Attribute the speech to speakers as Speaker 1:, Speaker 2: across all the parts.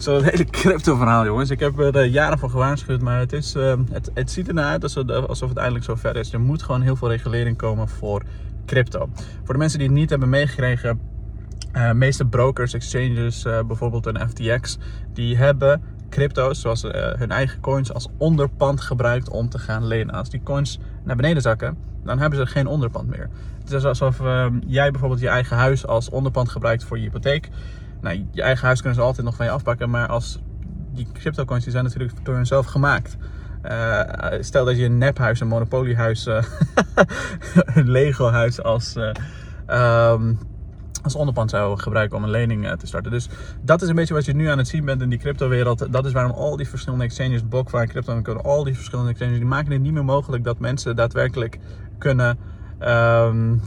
Speaker 1: Zo het hele crypto verhaal jongens. Ik heb er jaren voor gewaarschuwd, maar het, is, uh, het, het ziet ernaar uit alsof het eindelijk zo ver is. Er moet gewoon heel veel regulering komen voor crypto. Voor de mensen die het niet hebben meegekregen, uh, meeste brokers, exchanges, bijvoorbeeld een FTX, die hebben crypto's, zoals hun eigen coins, als onderpand gebruikt om te gaan lenen. Als die coins naar beneden zakken, dan hebben ze geen onderpand meer. Het is alsof jij bijvoorbeeld je eigen huis als onderpand gebruikt voor je hypotheek. Nou, je eigen huis kunnen ze altijd nog van je afpakken, maar als die crypto coins die zijn natuurlijk door hunzelf gemaakt. Uh, stel dat je een nephuis, een monopoliehuis, uh, een Lego-huis als, uh, um, als onderpand zou gebruiken om een lening te starten. Dus dat is een beetje wat je nu aan het zien bent in die crypto-wereld. Dat is waarom al die verschillende exchanges, BlockFi, Crypto, al die verschillende exchanges, die maken het niet meer mogelijk dat mensen daadwerkelijk kunnen. Um,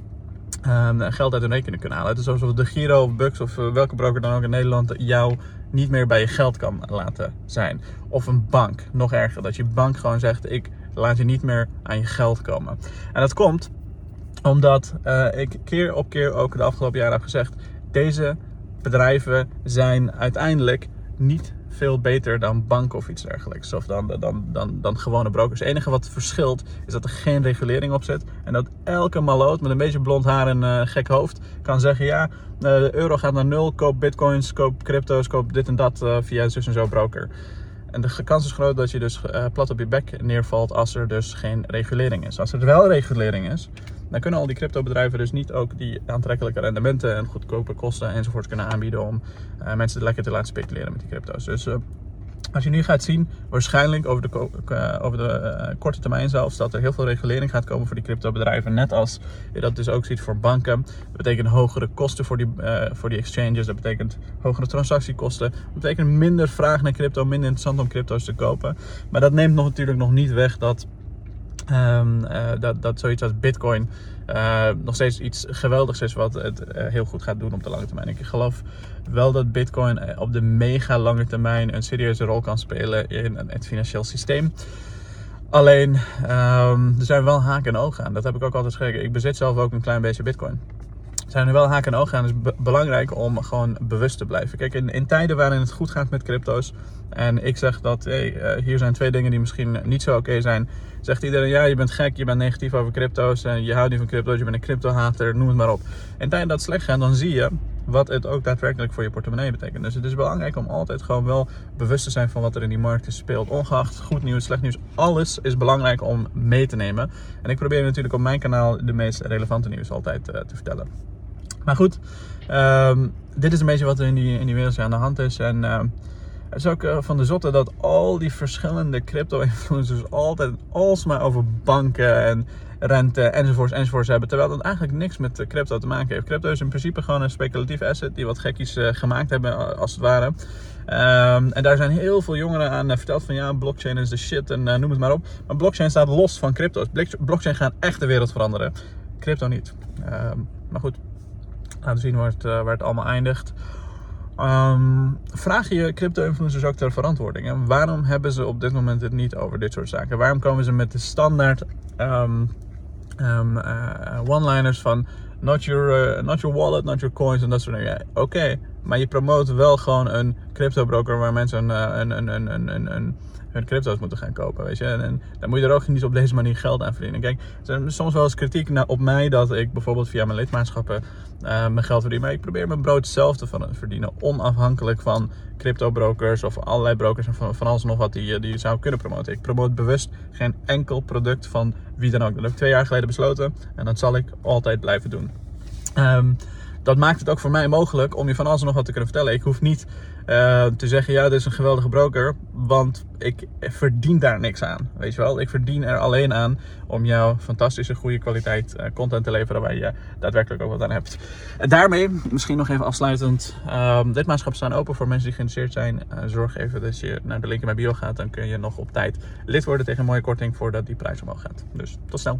Speaker 1: um, geld uit hun rekening kunnen halen. Het is alsof de Giro of Bux of welke broker dan ook in Nederland jou niet meer bij je geld kan laten zijn. Of een bank, nog erger, dat je bank gewoon zegt: ik laat je niet meer aan je geld komen. En dat komt omdat uh, ik keer op keer ook de afgelopen jaren heb gezegd: deze bedrijven zijn uiteindelijk niet veel beter dan banken of iets dergelijks. Of dan, dan, dan, dan gewone brokers. Het enige wat verschilt is dat er geen regulering op zit. En dat elke maloot met een beetje blond haar en uh, gek hoofd kan zeggen: ja, de euro gaat naar nul. Koop bitcoins, koop crypto's, koop dit en dat uh, via zus en zo broker. En de kans is groot dat je dus plat op je bek neervalt als er dus geen regulering is. Als er wel regulering is, dan kunnen al die cryptobedrijven dus niet ook die aantrekkelijke rendementen en goedkope kosten enzovoort kunnen aanbieden om uh, mensen lekker te laten speculeren met die crypto's. Dus uh, als je nu gaat zien, waarschijnlijk over de, uh, over de korte termijn zelfs, dat er heel veel regulering gaat komen voor die cryptobedrijven. Net als je dat dus ook ziet voor banken. Dat betekent hogere kosten voor die, voor die exchanges. Dat betekent hogere transactiekosten. Dat betekent minder vraag naar crypto, minder interessant om crypto's te kopen. Maar dat neemt nog natuurlijk nog niet weg dat Um, uh, dat, dat zoiets als Bitcoin uh, nog steeds iets geweldigs is wat het uh, heel goed gaat doen op de lange termijn. Ik geloof wel dat Bitcoin op de mega lange termijn een serieuze rol kan spelen in het financieel systeem. Alleen, um, er zijn wel haken en ogen aan. Dat heb ik ook altijd gezegd. Ik bezit zelf ook een klein beetje Bitcoin zijn er wel haken en ogen aan. Het is belangrijk om gewoon bewust te blijven. Kijk, in, in, tijden waarin het goed gaat met crypto's. En ik zeg dat hey, uh, hier zijn twee dingen die misschien niet zo oké zijn. Zegt iedereen, ja, je bent gek, je bent negatief over crypto's. En je houdt niet van crypto's, je bent een crypto-hater, noem het maar op. In tijden dat het slecht gaat, dan zie je wat het ook daadwerkelijk voor je portemonnee betekent. Dus het is belangrijk om altijd gewoon wel bewust te zijn van wat er in die markt speelt. Ongeacht goed nieuws, slecht nieuws, alles is belangrijk om mee te nemen. En ik probeer natuurlijk op mijn kanaal de meest relevante nieuws altijd uh, te vertellen. Maar goed, um, dit is een beetje wat er in die, in die wereld aan de hand is. En uh, het is ook uh, van de zotte dat al die verschillende crypto-influencers altijd alsmaar over banken en rente enzovoorts enzovoorts hebben. Terwijl dat eigenlijk niks met crypto te maken heeft. Crypto is in principe gewoon een speculatief asset die wat gekkies uh, gemaakt hebben als het ware. Um, en daar zijn heel veel jongeren aan verteld van ja, blockchain is de shit en noem het maar op. Maar blockchain staat los van crypto's. Blockchain gaat echt de wereld veranderen. Crypto niet. Maar goed, laten zien waar het, uh, waar het allemaal eindigt. Um, vraag je crypto-influencers ook ter verantwoording. Waarom hebben ze op dit moment het niet over dit soort zaken? Waarom komen ze met de standaard um, um, uh, one-liners van not your, not your wallet, not your coins en dat soort dingen? Oké, maar je promoot wel gewoon een crypto-broker waar mensen een, een, een, een, een, hun crypto's moeten gaan kopen. Weet je? En, en, dan moet je er ook niet op deze manier geld aan verdienen. Kijk, er is soms wel eens kritiek op mij dat ik bijvoorbeeld via mijn lidmaatschappen uh, mijn geld verdien. Maar ik probeer mijn brood zelf te verdienen. Onafhankelijk van crypto-brokers of allerlei brokers en van, van alles nog wat die, die je zou kunnen promoten. Ik promoot bewust geen enkel product van wie dan ook. Dat heb ik twee jaar geleden besloten en dat zal ik altijd blijven doen. Um, dat maakt het ook voor mij mogelijk om je van alles en nog wat te kunnen vertellen. Ik hoef niet uh, te zeggen, ja, dit is een geweldige broker, want ik verdien daar niks aan. Weet je wel, ik verdien er alleen aan om jou fantastische, goede kwaliteit uh, content te leveren waar je daadwerkelijk ook wat aan hebt. En daarmee, misschien nog even afsluitend, uh, lidmaatschappen staan open voor mensen die geïnteresseerd zijn. Uh, zorg even dat je naar de link in mijn bio gaat, dan kun je nog op tijd lid worden tegen een mooie korting voordat die prijs omhoog gaat. Dus tot snel.